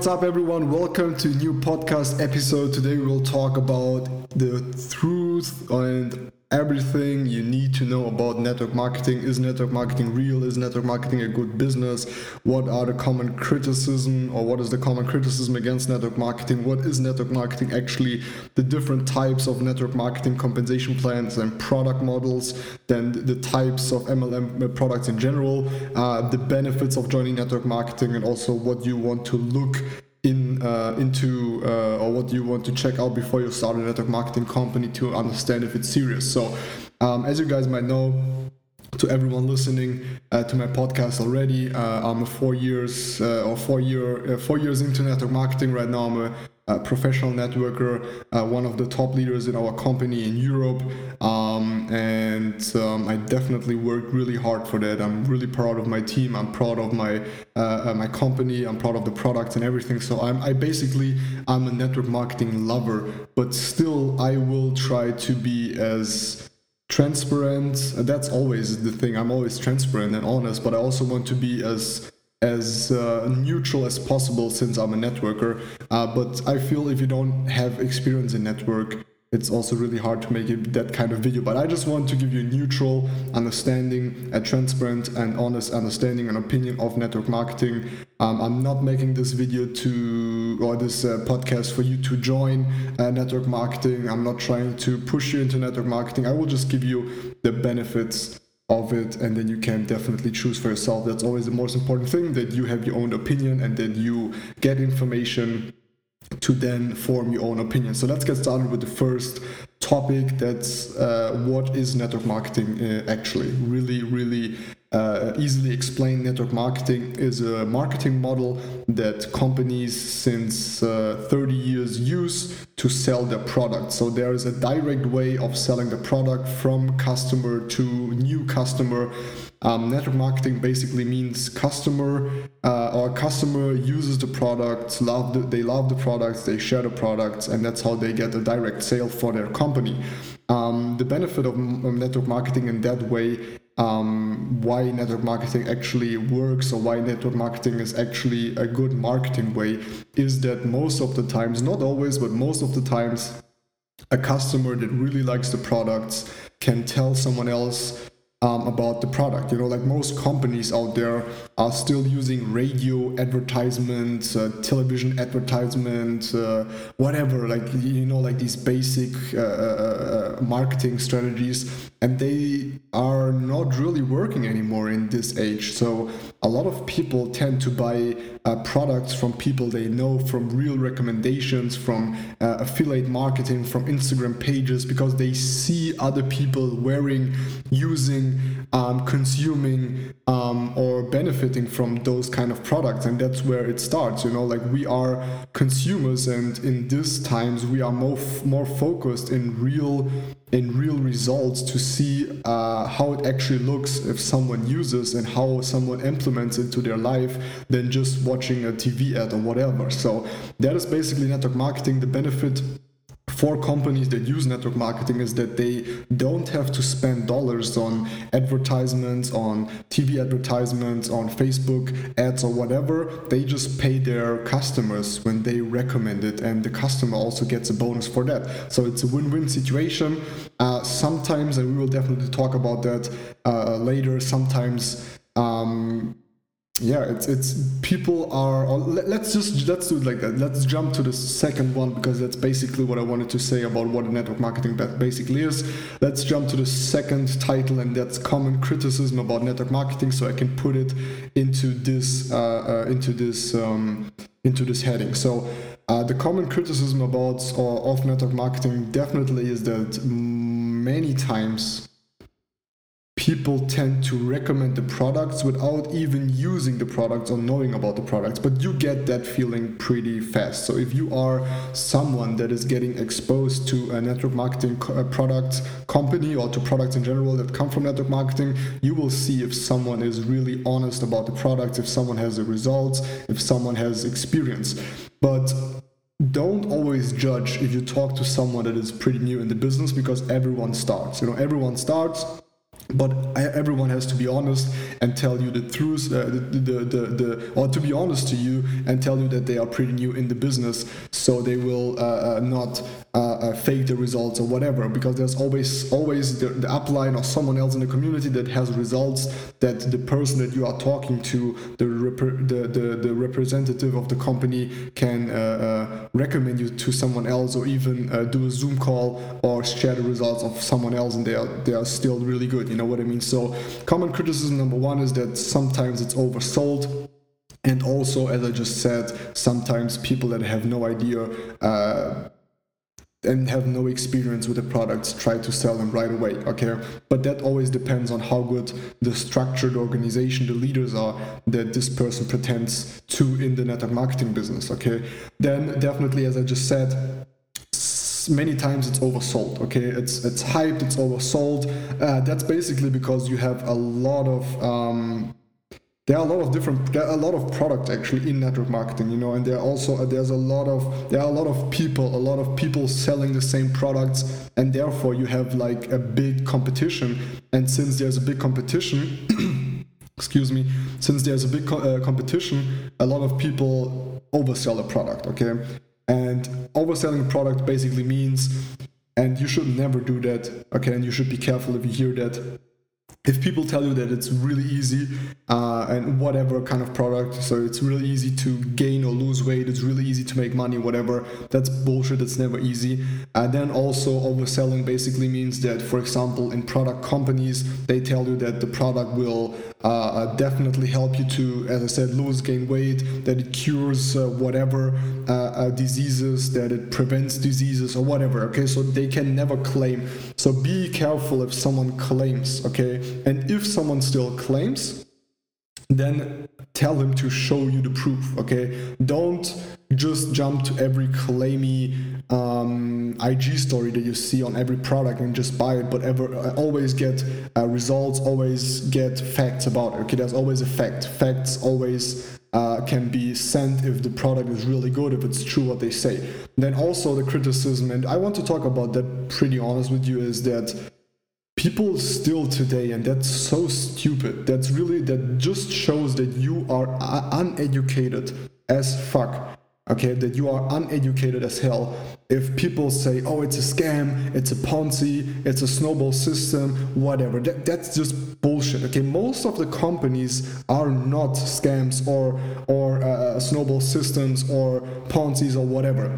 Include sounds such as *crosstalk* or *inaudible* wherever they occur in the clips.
what's up, everyone? Welcome to a new podcast episode. Today, we will talk about the truth and everything you need to know about network marketing. Is network marketing real? Is network marketing a good business? What are the common criticism or what is the common criticism against network marketing? What is network marketing actually? The different types of network marketing compensation plans and product models, then the types of MLM products in general, uh, the benefits of joining network marketing, and also what you want to look in uh, into uh, or what you want to check out before you start a network marketing company to understand if it's serious. So, um, as you guys might know, to everyone listening uh, to my podcast already, uh, I'm a four years uh, or four year uh, four years into network marketing right now. I'm a professional networker, uh, one of the top leaders in our company in Europe. Um, and um, I definitely worked really hard for that. I'm really proud of my team. I'm proud of my uh, uh my company. I'm proud of the products and everything. So I'm I basically I'm a network marketing lover, but still I will try to be as transparent. That's always the thing. I'm always transparent and honest, but I also want to be as as uh, neutral as possible since I'm a networker. Uh, but I feel if you don't have experience in network, it's also really hard to make it that kind of video. But I just want to give you a neutral understanding, a transparent and honest understanding and opinion of network marketing. Um, I'm not making this video to or this uh, podcast for you to join uh, network marketing. I'm not trying to push you into network marketing. I will just give you the benefits of it and then you can definitely choose for yourself. That's always the most important thing that you have your own opinion and that you get information to then form your own opinion. So let's get started with the first topic. That's uh, what is network marketing uh, actually? Really really uh, easily explained network marketing is a marketing model that companies since uh, 30 years use to sell their product. So there is a direct way of selling the product from customer to new customer. Um, network marketing basically means customer uh, or customer uses the product love the, they love the products they share the products and that's how they get a direct sale for their company. Um, the benefit of network marketing in that way um, why network marketing actually works or why network marketing is actually a good marketing way is that most of the times, not always, but most of the times, a customer that really likes the products can tell someone else um, about the product. You know, like most companies out there are still using radio advertisements, uh, television advertisements, uh, whatever, like, you know, like these basic uh, uh, uh, marketing strategies. And they are not really working anymore in this age. So a lot of people tend to buy uh, products from people they know, from real recommendations, from affiliate marketing, from Instagram pages, because they see other people wearing, using, um, consuming um, or benefiting from those kind of products and that's where it starts you know like we are consumers and in these times we are more more focused in real in real results to see uh, how it actually looks if someone uses and how someone implements it to their life than just watching a TV ad or whatever. So that is basically network marketing. The benefit for companies that use network marketing is that they don't have to spend dollars on advertisements, on TV advertisements, on Facebook ads or whatever. They just pay their customers when they recommend it, and the customer also gets a bonus for that. So it's a win win situation. Uh, sometimes, and we will definitely talk about that uh, later, sometimes. Um, yeah it's it's people are let's just let's do it like that. Let's jump to the second one because that's basically what i wanted to say about what network marketing basically is. Let's jump to the second title and that's common criticism about network marketing. So i can put it into this uh, uh, into this um, into this heading. So uh, the common criticism about or of network marketing definitely is that many times people tend to recommend the products without even using the products or knowing about the products but you get that feeling pretty fast. So if you are someone that is getting exposed to a network marketing co- product company or to products in general that come from network marketing you will see if someone is really honest about the products if someone has the results if someone has experience. But don't always judge if you talk to someone that is pretty new in the business because everyone starts. You know everyone starts but everyone has to be honest and tell you the truth uh, the, the, the, the, or to be honest to you and tell you that they are pretty new in the business. So they will uh, uh, not uh, uh, fake the results or whatever because there's always always the, the upline or someone else in the community that has results that the person that you are talking to the the, the, the representative of the company can uh, recommend you to someone else or even do a zoom call or share the results of someone else and they are they are still really good you know what I mean? So, common criticism number one is that sometimes it's oversold. And also, as I just said, sometimes people that have no idea uh, and have no experience with the products try to sell them right away okay but that always depends on how good the structured organization the leaders are that this person pretends to in the network marketing business okay then definitely as i just said many times it's oversold okay? It's it's hyped it's oversold. Uh, that's basically because you have a lot of um, there are a lot of different there are a lot of product actually in network marketing you know and there are also there's a lot of there are a lot of people a lot of people selling the same products and therefore you have like a big competition. And since there's a big competition *clears throat* excuse me since there's a big co- uh, competition a lot of people oversell a product okay and overselling a product basically means, and you should never do that, okay? And you should be careful if you hear that if people tell you that it's really easy uh, and whatever kind of product so it's really easy to gain or lose weight it's really easy to make money whatever that's bullshit that's never easy. And then also overselling basically means that for example in product companies they tell you that the product will uh, uh definitely help you to as i said lose gain weight that it cures uh, whatever uh, uh, diseases that it prevents diseases or whatever okay? So they can never claim so be careful if someone claims okay and if someone still claims, then tell him to show you the proof, okay? Don't just jump to every claimy um, IG story that you see on every product and just buy it, but ever uh, always get uh, results, always get facts about it. Okay, there's always a fact. Facts always uh, can be sent if the product is really good, if it's true what they say. Then also the criticism, and I want to talk about that pretty honest with you, is that people still today and that's so stupid that's really that just shows that you are uneducated as fuck okay that you are uneducated as hell if people say oh it's a scam it's a ponzi it's a snowball system whatever that, that's just bullshit okay most of the companies are not scams or or uh, snowball systems or ponzi's or whatever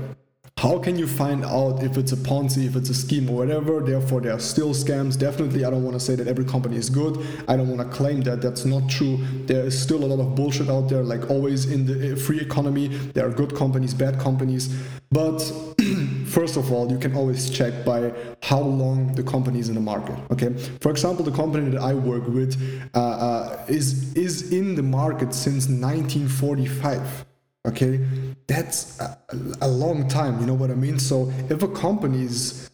how can you find out if it's a Ponzi, if it's a scheme or whatever? Therefore, there are still scams. Definitely, I don't want to say that every company is good. I don't want to claim that. That's not true. There is still a lot of bullshit out there, like always in the free economy. There are good companies, bad companies. But *clears throat* first of all, you can always check by how long the company is in the market. Okay. For example, the company that I work with uh, uh, is is in the market since 1945 okay that's a, a, long time you know what i mean so if a company is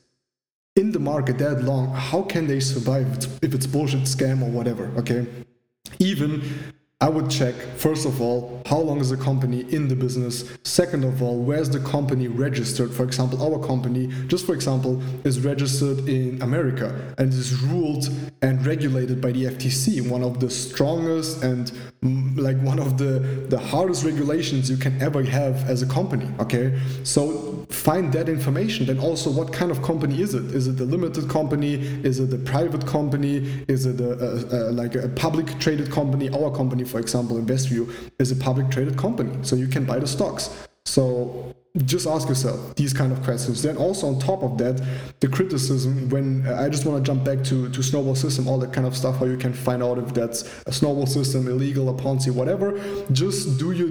in the market that long how can they survive if it's bullshit scam or whatever okay even I would check, first of all, how long is the company in the business? Second of all, where's the company registered? For example, our company, just for example, is registered in America and is ruled and regulated by the FTC, one of the strongest and mm, like one of the, the hardest regulations you can ever have as a company. Okay, so find that information. Then also, what kind of company is it? Is it a limited company? Is it a private company? Is it a, a, a like a public traded company? Our company for example, InvestView is a public traded company, so you can buy the stocks. So just ask yourself these kind of questions. Then also on top of that, the criticism when uh, I just want to jump back to, to snowball system, all that kind of stuff, how you can find out if that's a snowball system, illegal, a Ponzi, whatever. Just do your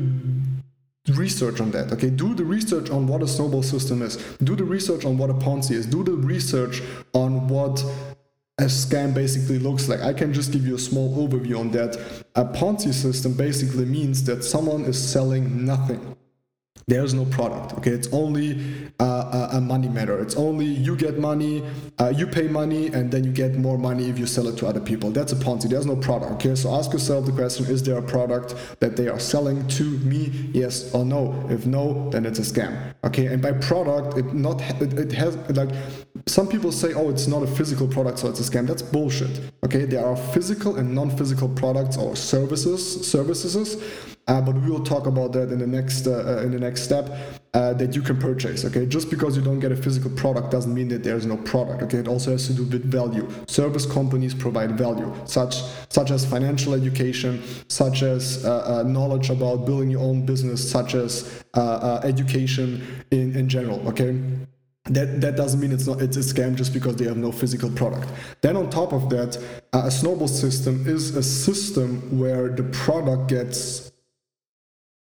research on that okay do the research on what a snowball system is do the research on what a ponzi is do the research on what a scam basically looks like. I can just give you a small overview on that. A Ponzi system basically means that someone is selling nothing. There's no product okay? It's only uh, a money matter. It's only you get money uh, you pay money and then you get more money if you sell it to other people. That's a ponzi. There's no product okay? So ask yourself the question is there a product that they are selling to me? Yes or no? If no then it's a scam okay? And by product it not it, it has like some people say oh it's not a physical product so it's a scam. That's bullshit okay? There are physical and non-physical products or services services uh, but we will talk about that in the next uh, uh, in the next step uh, that you can purchase. Okay, just because you don't get a physical product doesn't mean that there's no product. Okay, it also has to do with value. Service companies provide value, such such as financial education, such as uh, uh, knowledge about building your own business, such as education in in general. Okay that that doesn't mean it's not it's a scam just because they have no physical product then on top of that a snowball system is a system where the product gets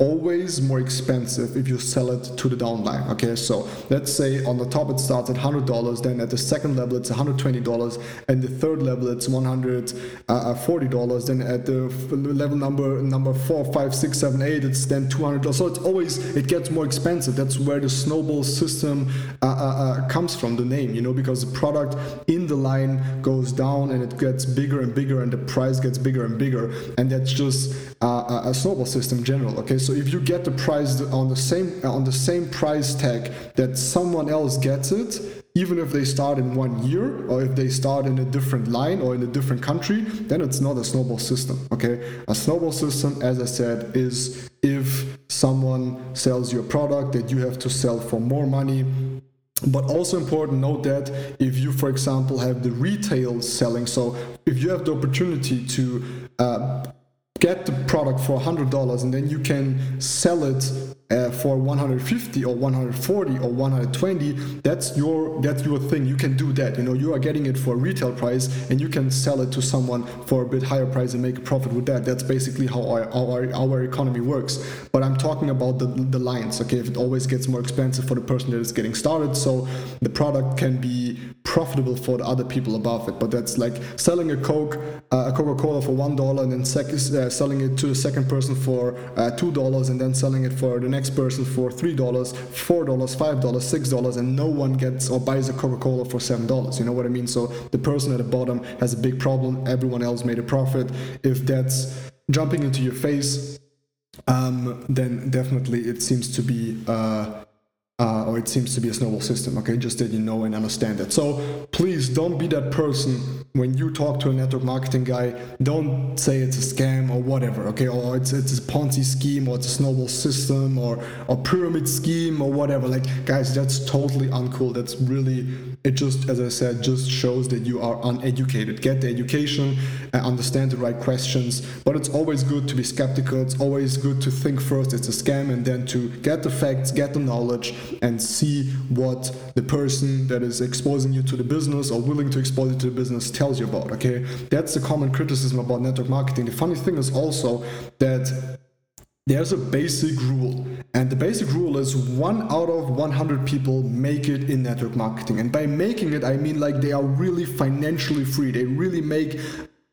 always more expensive if you sell it to the downline okay? So let's say on the top it starts at $100 then at the second level it's $120 and the third level it's $140 uh, then at the level number number four five six seven eight it's then $200 so it's always it gets more expensive. That's where the snowball system uh, uh, uh, comes from the name you know because the product in the line goes down and it gets bigger and bigger and the price gets bigger and bigger and that's just uh, a snowball system in general okay? So if you get the price on the same on the same price tag that someone else gets it, even if they start in one year or if they start in a different line or in a different country, then it's not a snowball system. Okay, a snowball system, as I said, is if someone sells your product that you have to sell for more money but also important note that if you for example have the retail selling so if you have the opportunity to uh, get the product for $100 and then you can sell it uh, for 150 or 140 or 120 that's your that's your thing. You can do that. You know you are getting it for a retail price and you can sell it to someone for a bit higher price and make a profit with that. That's basically how our our, our economy works. But i'm talking about the, the lines okay? If it always gets more expensive for the person that is getting started so the product can be profitable for the other people above it but that's like selling a coke uh, a coca-cola for one dollar and then sec- uh, selling it to the second person for uh, two dollars and then selling it for the next person for $3, $4, $5, $6, and no one gets or buys a Coca Cola for $7. You know what I mean? So the person at the bottom has a big problem, everyone else made a profit. If that's jumping into your face, um, then definitely it seems to be. Uh, uh, or it seems to be a snowball system, okay? Just that you know and understand it. So please don't be that person when you talk to a network marketing guy. Don't say it's a scam or whatever, okay? Or it's it's a Ponzi scheme or it's a snowball system or a pyramid scheme or whatever. Like, guys, that's totally uncool. That's really it. Just as I said, just shows that you are uneducated. Get the education, and understand the right questions. But it's always good to be skeptical. It's always good to think first it's a scam and then to get the facts, get the knowledge and see what the person that is exposing you to the business or willing to expose you to the business tells you about. Okay, that's the common criticism about network marketing. The funny thing is also that there's a basic rule and the basic rule is one out of 100 people make it in network marketing and by making it i mean like they are really financially free they really make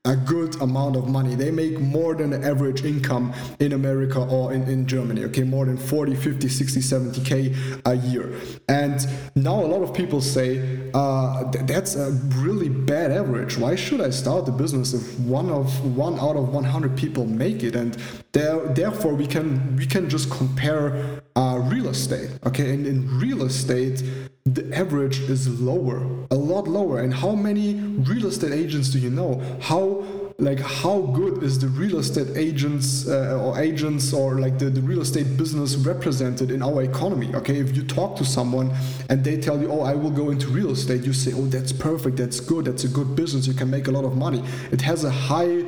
a good amount of money. They make more than the average income in America or in, in Germany, okay, more than 40, 50, 60, 70k a year. And now a lot of people say uh, th- that's a really bad average. Why should I start the business if one of one out of 100 people make it? And there, therefore, we can we can just compare uh, real estate, okay? And in real estate, the average is lower, a lot lower. And how many real estate agents do you know? How like how good is the real estate agents uh, or agents or like the, the real estate business represented in our economy? Okay if you talk to someone and they tell you oh i will go into real estate you say oh that's perfect. That's good. That's a good business. You can make a lot of money. It has a high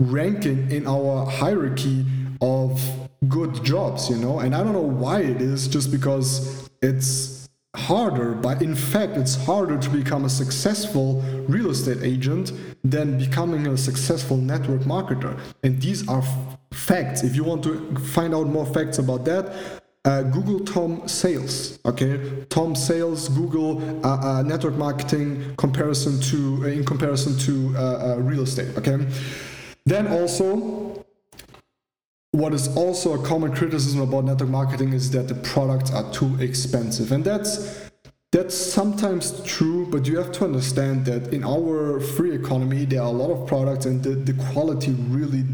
ranking in our hierarchy of good jobs you know? And i don't know why it is just because it's harder, but in fact, it's harder to become a successful real estate agent than becoming a successful network marketer. And these are f- facts. If you want to find out more facts about that, uh, Google Tom Sales. Okay, Tom Sales, Google uh, uh, network marketing comparison to in comparison to uh, uh, real estate. Okay, then also what is also a common criticism about network marketing is that the products are too expensive. And that's that's sometimes true but you have to understand that in our free economy there are a lot of products and the, the quality really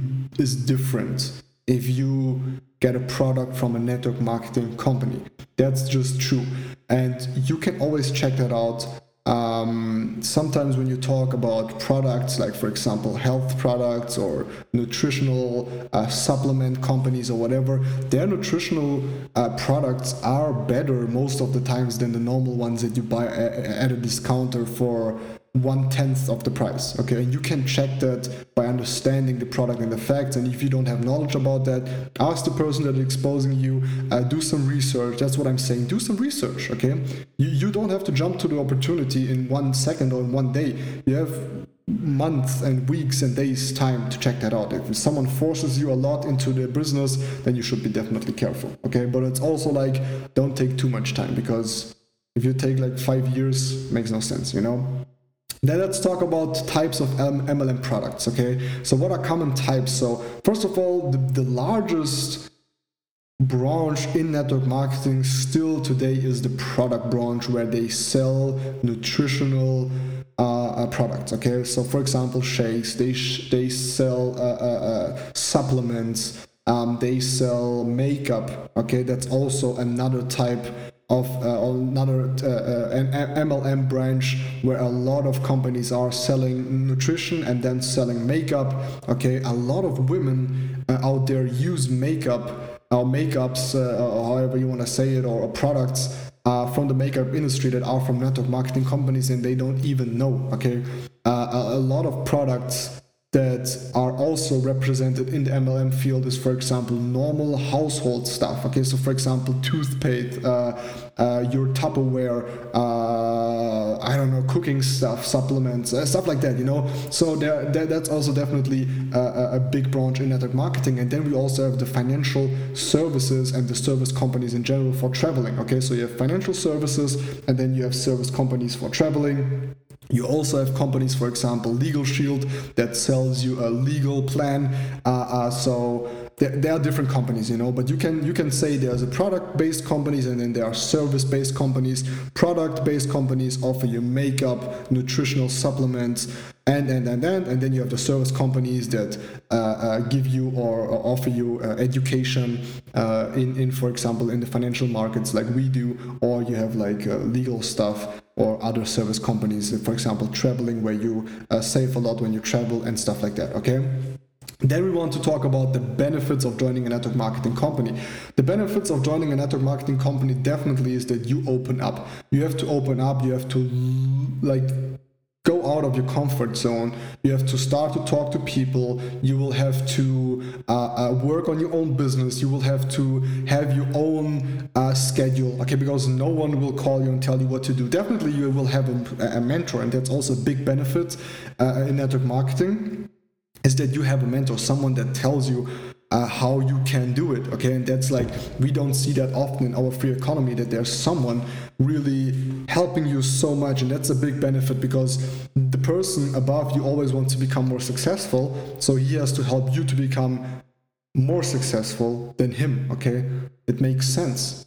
is different if you get a product from a network marketing company. That's just true. And you can always check that out um, sometimes when you talk about products like for example health products or nutritional uh, supplement companies or whatever their nutritional uh, products are better most of the times than the normal ones that you buy at a discounter for one tenth of the price. Okay, and you can check that by understanding the product and the facts. And if you don't have knowledge about that, ask the person that is exposing you. Uh, do some research. That's what I'm saying. Do some research. Okay, you you don't have to jump to the opportunity in one second or in one day. You have months and weeks and days time to check that out. If someone forces you a lot into their business, then you should be definitely careful. Okay, but it's also like don't take too much time because if you take like five years, makes no sense. You know. Then let's talk about types of MLM products, okay? So what are common types? So first of all, the, the largest branch in network marketing still today is the product branch where they sell nutritional uh, uh, products okay so for example shakes they sh- they sell uh, uh, uh supplements um, they sell makeup okay that's also another type of uh, another uh, MLM branch where a lot of companies are selling nutrition and then selling makeup. Okay, a lot of women uh, out there use makeup or makeups, or however you want to say it, or products uh, from the makeup industry that are from network marketing companies and they don't even know. Okay, uh, a, lot of products that are also represented in the MLM field is, for example, normal household stuff. Okay, so for example, toothpaste, uh, uh, your Tupperware, uh, I don't know, cooking stuff, supplements, uh, stuff like that. You know, so there, there that's also definitely a, a big branch in network marketing. And then we also have the financial services and the service companies in general for traveling. Okay, so you have financial services, and then you have service companies for traveling you also have companies, for example, Legal Shield, that sells you a legal plan. Uh, uh, so there, there, are different companies, you know, but you can you can say there's a product-based companies and then there are service-based companies. Product-based companies offer you makeup, nutritional supplements, and and and then and then you have the service companies that uh, uh, give you or, or offer you uh, education uh, in in for example in the financial markets like we do, or you have like legal stuff or other service companies, for example, traveling where you uh, save a lot when you travel and stuff like that. Okay. Then we want to talk about the benefits of joining a network marketing company. The benefits of joining a network marketing company definitely is that you open up. You have to open up, you have to like go out of your comfort zone. You have to start to talk to people. You will have to uh, uh, work on your own business. You will have to have your own uh, schedule, okay? Because no one will call you and tell you what to do. Definitely, you will have a, a mentor, and that's also a big benefit uh, in network marketing. Is that you have a mentor, someone that tells you uh, how you can do it okay and that's like we don't see that often in our free economy that there's someone really helping you so much and that's a big benefit because the person above you always wants to become more successful so he has to help you to become more successful than him okay it makes sense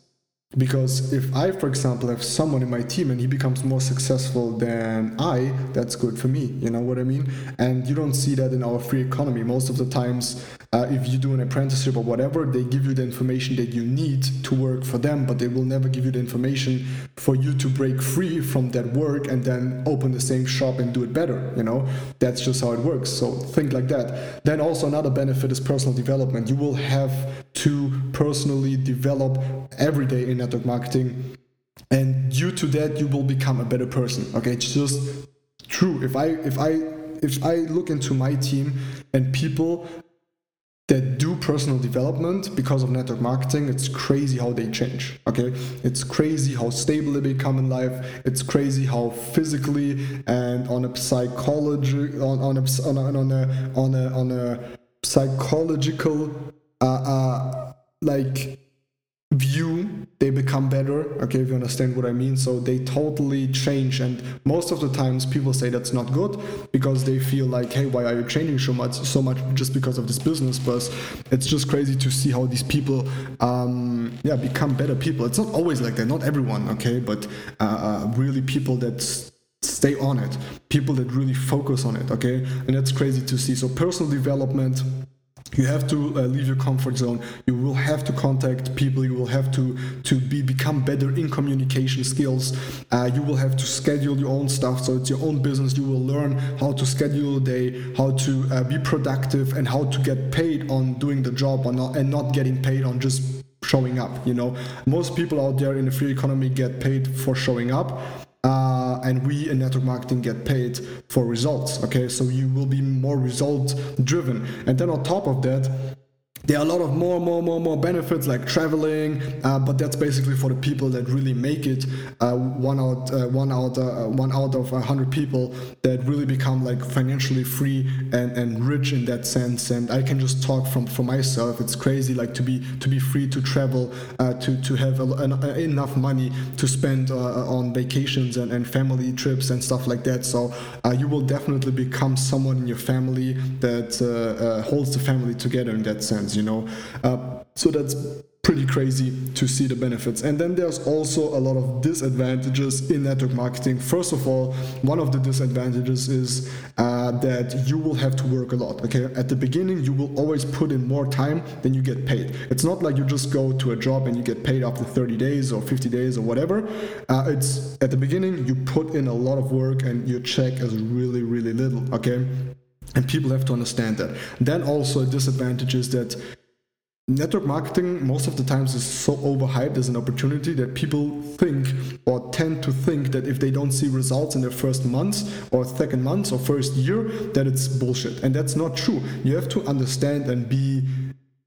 because if I, for example, have someone in my team and he becomes more successful than I, that's good for me. You know what I mean? And you don't see that in our free economy. Most of the times, uh, if you do an apprenticeship or whatever, they give you the information that you need to work for them, but they will never give you the information for you to break free from that work and then open the same shop and do it better. You know, that's just how it works. So think like that. Then also another benefit is personal development. You will have to personally develop every day in network marketing, and due to that, you will become a better person. Okay, it's just true. If I if I if I look into my team and people that do personal development because of network marketing it's crazy how they change okay? It's crazy how stable they become in life. It's crazy how physically and on a psychology on, on a on a on a on a, on a psychological uh, uh like view they become better. Okay if you understand what i mean. So they totally change. And most of the times people say that's not good because they feel like hey why are you changing so much so much just because of this business? But it's just crazy to see how these people um, yeah become better people. It's not always like that. Not everyone okay? But uh, uh really people that stay on it. People that really focus on it okay? And that's crazy to see. So personal development you have to uh, leave your comfort zone. You will have to contact people. You will have to to be become better in communication skills. Uh, you will have to schedule your own stuff. So it's your own business. You will learn how to schedule a day how to uh, be productive and how to get paid on doing the job or not, and not getting paid on just showing up you know. Most people out there in the free economy get paid for showing up uh, and we in network marketing get paid for results okay? So you will be more result driven and then on top of that there are a lot of more, more, more, more benefits like traveling, uh, but that's basically for the people that really make it. Uh, one out, uh, one out, uh, one out of a hundred people that really become like financially free and, and rich in that sense. And I can just talk from for myself. It's crazy, like to be to be free to travel, uh, to to have a, an, enough money to spend uh, on vacations and, and family trips and stuff like that. So you will definitely become someone in your family that holds the family together in that sense you know. Uh, so that's pretty crazy to see the benefits. And then there's also a lot of disadvantages in network marketing. First of all, one of the disadvantages is uh, that you will have to work a lot. Okay, at the beginning, you will always put in more time than you get paid. It's not like you just go to a job and you get paid after 30 days or 50 days or whatever. Uh, it's at the beginning, you put in a lot of work and your check is really, really little. Okay and people have to understand that. Then also a disadvantage is that network marketing most of the times is so overhyped as an opportunity that people think or tend to think that if they don't see results in their first months or second months or first year that it's bullshit. And that's not true. You have to understand and be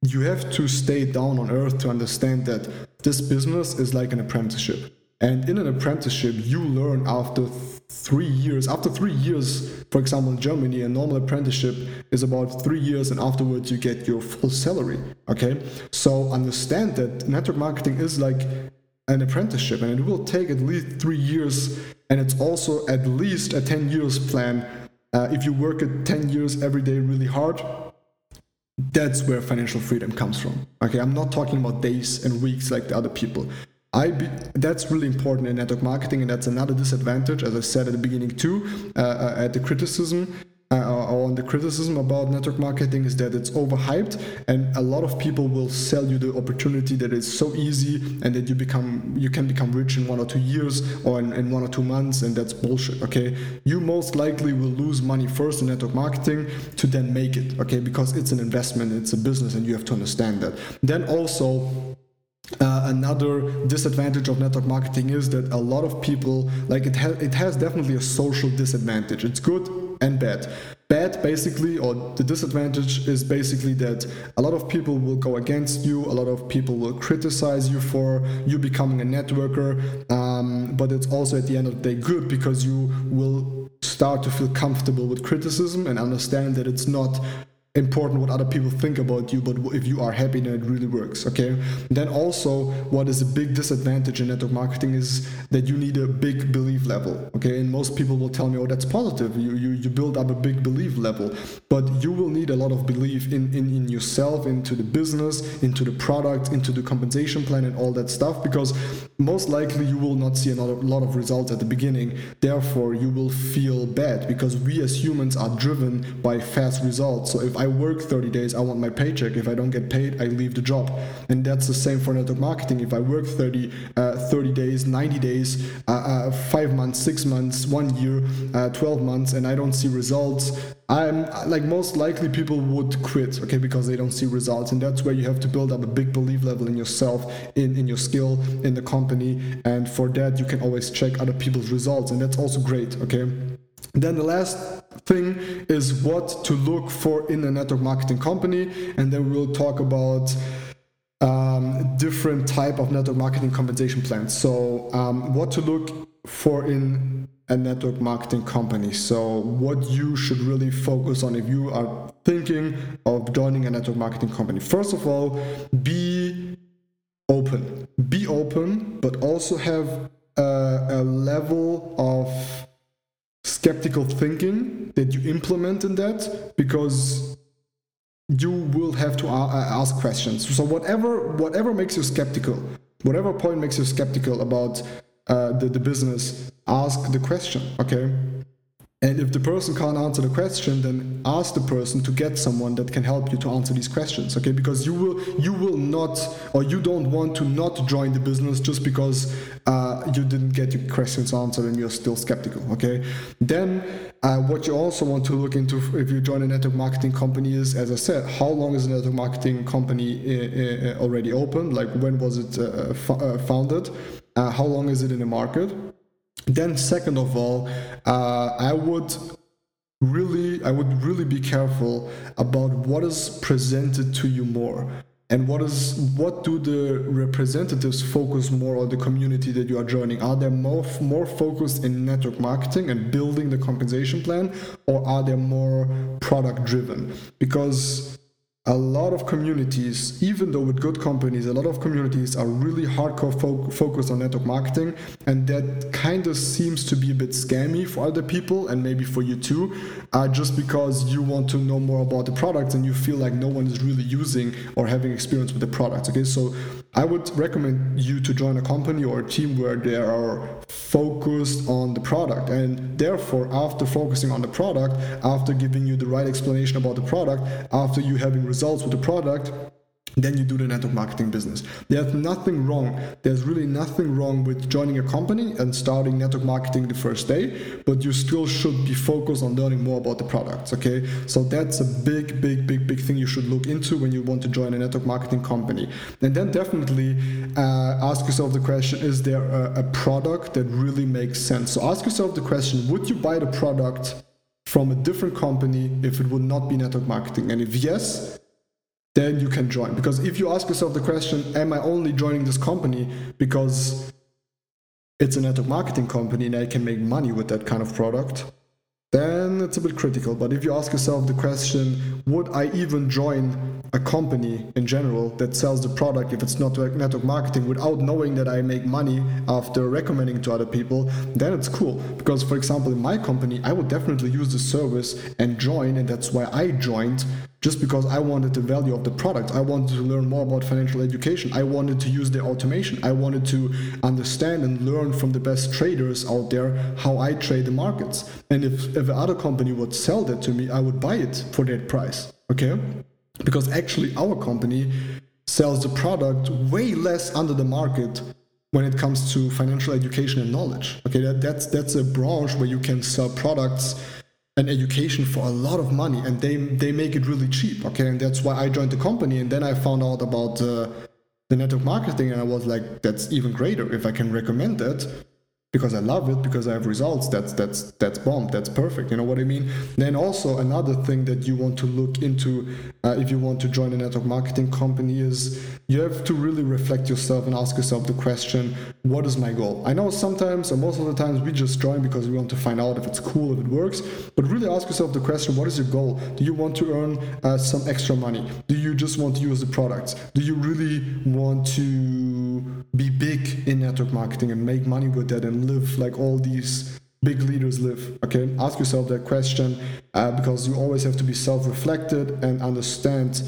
you have to stay down on earth to understand that this business is like an apprenticeship and in an apprenticeship you learn after three years after three years for example in germany a normal apprenticeship is about three years and afterwards you get your full salary okay? So understand that network marketing is like an apprenticeship and it will take at least three years and it's also at least a 10 years plan. Uh, if you work at 10 years every day really hard that's where financial freedom comes from okay? I'm not talking about days and weeks like the other people I be, that's really important in network marketing, and that's another disadvantage, as I said at the beginning too, uh, uh, at the criticism uh, or on the criticism about network marketing is that it's overhyped, and a lot of people will sell you the opportunity that it's so easy and that you become you can become rich in one or two years or in, in one or two months, and that's bullshit. Okay, you most likely will lose money first in network marketing to then make it. Okay, because it's an investment, it's a business, and you have to understand that. Then also uh, another disadvantage of network marketing is that a lot of people like it it has definitely a social disadvantage. It's good and bad. Bad basically or the disadvantage is basically that a lot of people will go against you a lot of people will criticize you for you becoming a networker um, but it's also at the end of the day good because you will start to feel comfortable with criticism and understand that it's not important what other people think about you but if you are happy then it really works okay? Then also what is a big disadvantage in network marketing is that you need a big belief level okay? And most people will tell me oh that's positive. You you, you build up a big belief level. But you will need a lot of belief in, in in yourself into the business into the product into the compensation plan and all that stuff because most likely you will not see a lot of results at the beginning. Therefore you will feel bad because we as humans are driven by fast results. So if I work 30 days, I want my paycheck. If I don't get paid, I leave the job. And that's the same for network marketing. If I work 30, uh, 30 days, 90 days, uh, uh, five months, six months, one year, uh, 12 months, and I don't see results, I'm like most likely people would quit, okay, because they don't see results. And that's where you have to build up a big belief level in yourself, in, in your skill, in the company. And for that, you can always check other people's results. And that's also great, okay? Then the last thing is what to look for in a network marketing company, and then we'll talk about um, different type of network marketing compensation plans. So um, what to look for in a network marketing company. So what you should really focus on if you are thinking of joining a network marketing company. First of all, be open. Be open, but also have a, a level of skeptical thinking that you implement in that because you will have to ask questions. So whatever whatever makes you skeptical, whatever point makes you skeptical about uh, the, the business, ask the question. Okay. And if the person can't answer the question, then ask the person to get someone that can help you to answer these questions, okay? Because you will you will not or you don't want to not join the business just because uh, you didn't get your questions answered and you're still skeptical, okay? Then uh, what you also want to look into if you join a network marketing company is, as I said, how long is a network marketing company uh, uh already open? Like when was it uh, uh, founded? how long is it in the market? Then, second of all, uh, I would really, I would really be careful about what is presented to you more and what is what do the representatives focus more on the community that you are joining? Are they more more focused in network marketing and building the compensation plan or are they more product driven? Because a lot of communities, even though with good companies, a lot of communities are really hardcore fo- focused on network marketing, and that kind of seems to be a bit scammy for other people and maybe for you too, uh, just because you want to know more about the products and you feel like no one is really using or having experience with the products. Okay, so I would recommend you to join a company or a team where they are focused on the product. And therefore, after focusing on the product, after giving you the right explanation about the product, after you having results with the product, then you do the network marketing business. There's nothing wrong. There's really nothing wrong with joining a company and starting network marketing the first day, but you still should be focused on learning more about the products. Okay, so that's a big, big, big, big thing you should look into when you want to join a network marketing company. And then definitely uh, ask yourself the question: Is there a, a product that really makes sense? So ask yourself the question: Would you buy the product? From a different company, if it would not be network marketing, and if yes, then you can join. Because if you ask yourself the question, am I only joining this company because it's a network marketing company and I can make money with that kind of product? Then it's a bit critical. But if you ask yourself the question, would I even join a company in general that sells the product if it's not network marketing without knowing that I make money after recommending to other people, then it's cool. Because, for example, in my company, I would definitely use the service and join, and that's why I joined just because I wanted the value of the product. I wanted to learn more about financial education. I wanted to use their automation. I wanted to understand and learn from the best traders out there how I trade the markets. And if, if other company would sell that to me, I would buy it for that price. Okay? Because actually, our company sells the product way less under the market when it comes to financial education and knowledge. Okay, that, that's that's a branch where you can sell products an education for a lot of money and they they make it really cheap okay? And that's why i joined the company and then i found out about uh, the network marketing and i was like that's even greater if i can recommend that because I love it, because I have results, that's that's that's bomb, that's perfect. You know what I mean? Then also another thing that you want to look into uh, if you want to join a network marketing company is you have to really reflect yourself and ask yourself the question, what is my goal? I know sometimes, or most of the times, we just join because we want to find out if it's cool, if it works. But really ask yourself the question, what is your goal? Do you want to earn uh, some extra money? Do you just want to use the products? Do you really want to be big in network marketing and make money with that and live like all these big leaders live okay? Ask yourself that question uh, because you always have to be self-reflected and understand.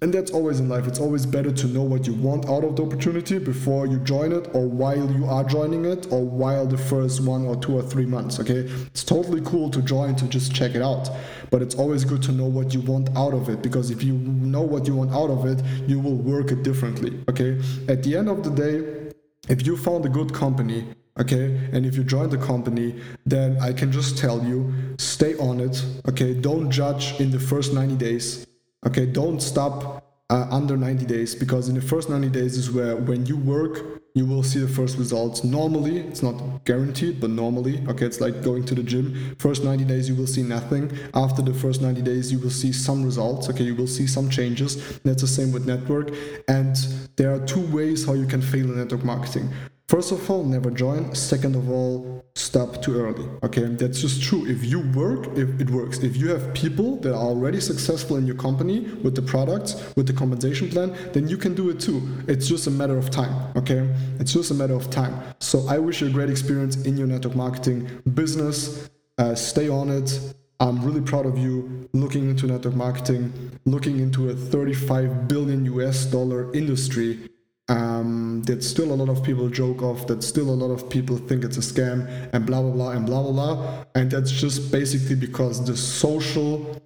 And that's always in life. It's always better to know what you want out of the opportunity before you join it or while you are joining it or while the first one or two or three months okay? It's totally cool to join to just check it out but it's always good to know what you want out of it because if you know what you want out of it you will work it differently okay? At the end of the day if you found a good company okay? And if you join the company then i can just tell you stay on it okay? Don't judge in the first 90 days okay? Don't stop uh, under 90 days because in the first 90 days is where when you work you will see the first results. Normally it's not guaranteed but normally okay? It's like going to the gym. First 90 days you will see nothing. After the first 90 days you will see some results okay? You will see some changes. That's the same with network. And there are two ways how you can fail in network marketing First of all, never join. Second of all, stop too early. Okay, that's just true. If you work, if it works. If you have people that are already successful in your company with the products, with the compensation plan, then you can do it too. It's just a matter of time. Okay, it's just a matter of time. So I wish you a great experience in your network marketing business. Uh, stay on it. I'm really proud of you looking into network marketing, looking into a 35 billion US dollar industry um, that still a lot of people joke of, that still a lot of people think it's a scam, and blah blah blah and blah blah blah. And that's just basically because the social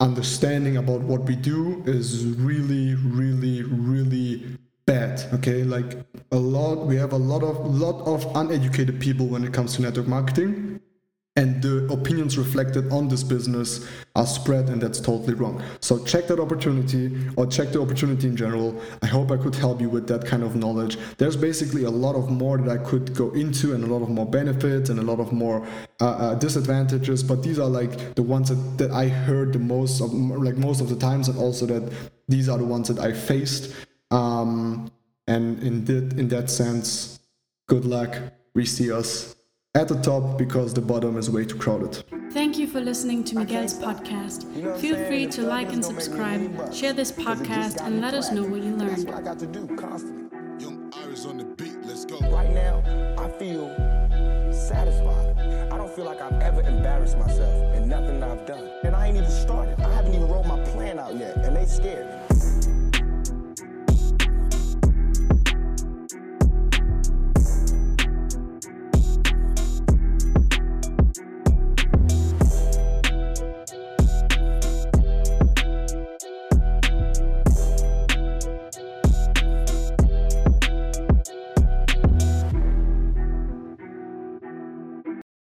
understanding about what we do is really, really, really bad. Okay, like a lot, we have a lot of lot of uneducated people when it comes to network marketing and the opinions reflected on this business are spread and that's totally wrong. So check that opportunity or check the opportunity in general. I hope i could help you with that kind of knowledge. There's basically a lot of more that i could go into and a lot of more benefits and a lot of more uh, uh, disadvantages but these are like the ones that, that i heard the most of like most of the times and also that these are the ones that i faced. Um, and in that in that sense good luck. We see us at the top because the bottom is way too crowded. Thank you for listening to Miguel's podcast. Feel free to like and subscribe, share this podcast, and let us know what you learned. I got to do constantly. Young Iris on the beat, let's go. Right now, I feel satisfied. I don't feel like I've ever embarrassed myself in nothing I've done. And I ain't even started. I haven't even wrote my plan out yet, and they scared me.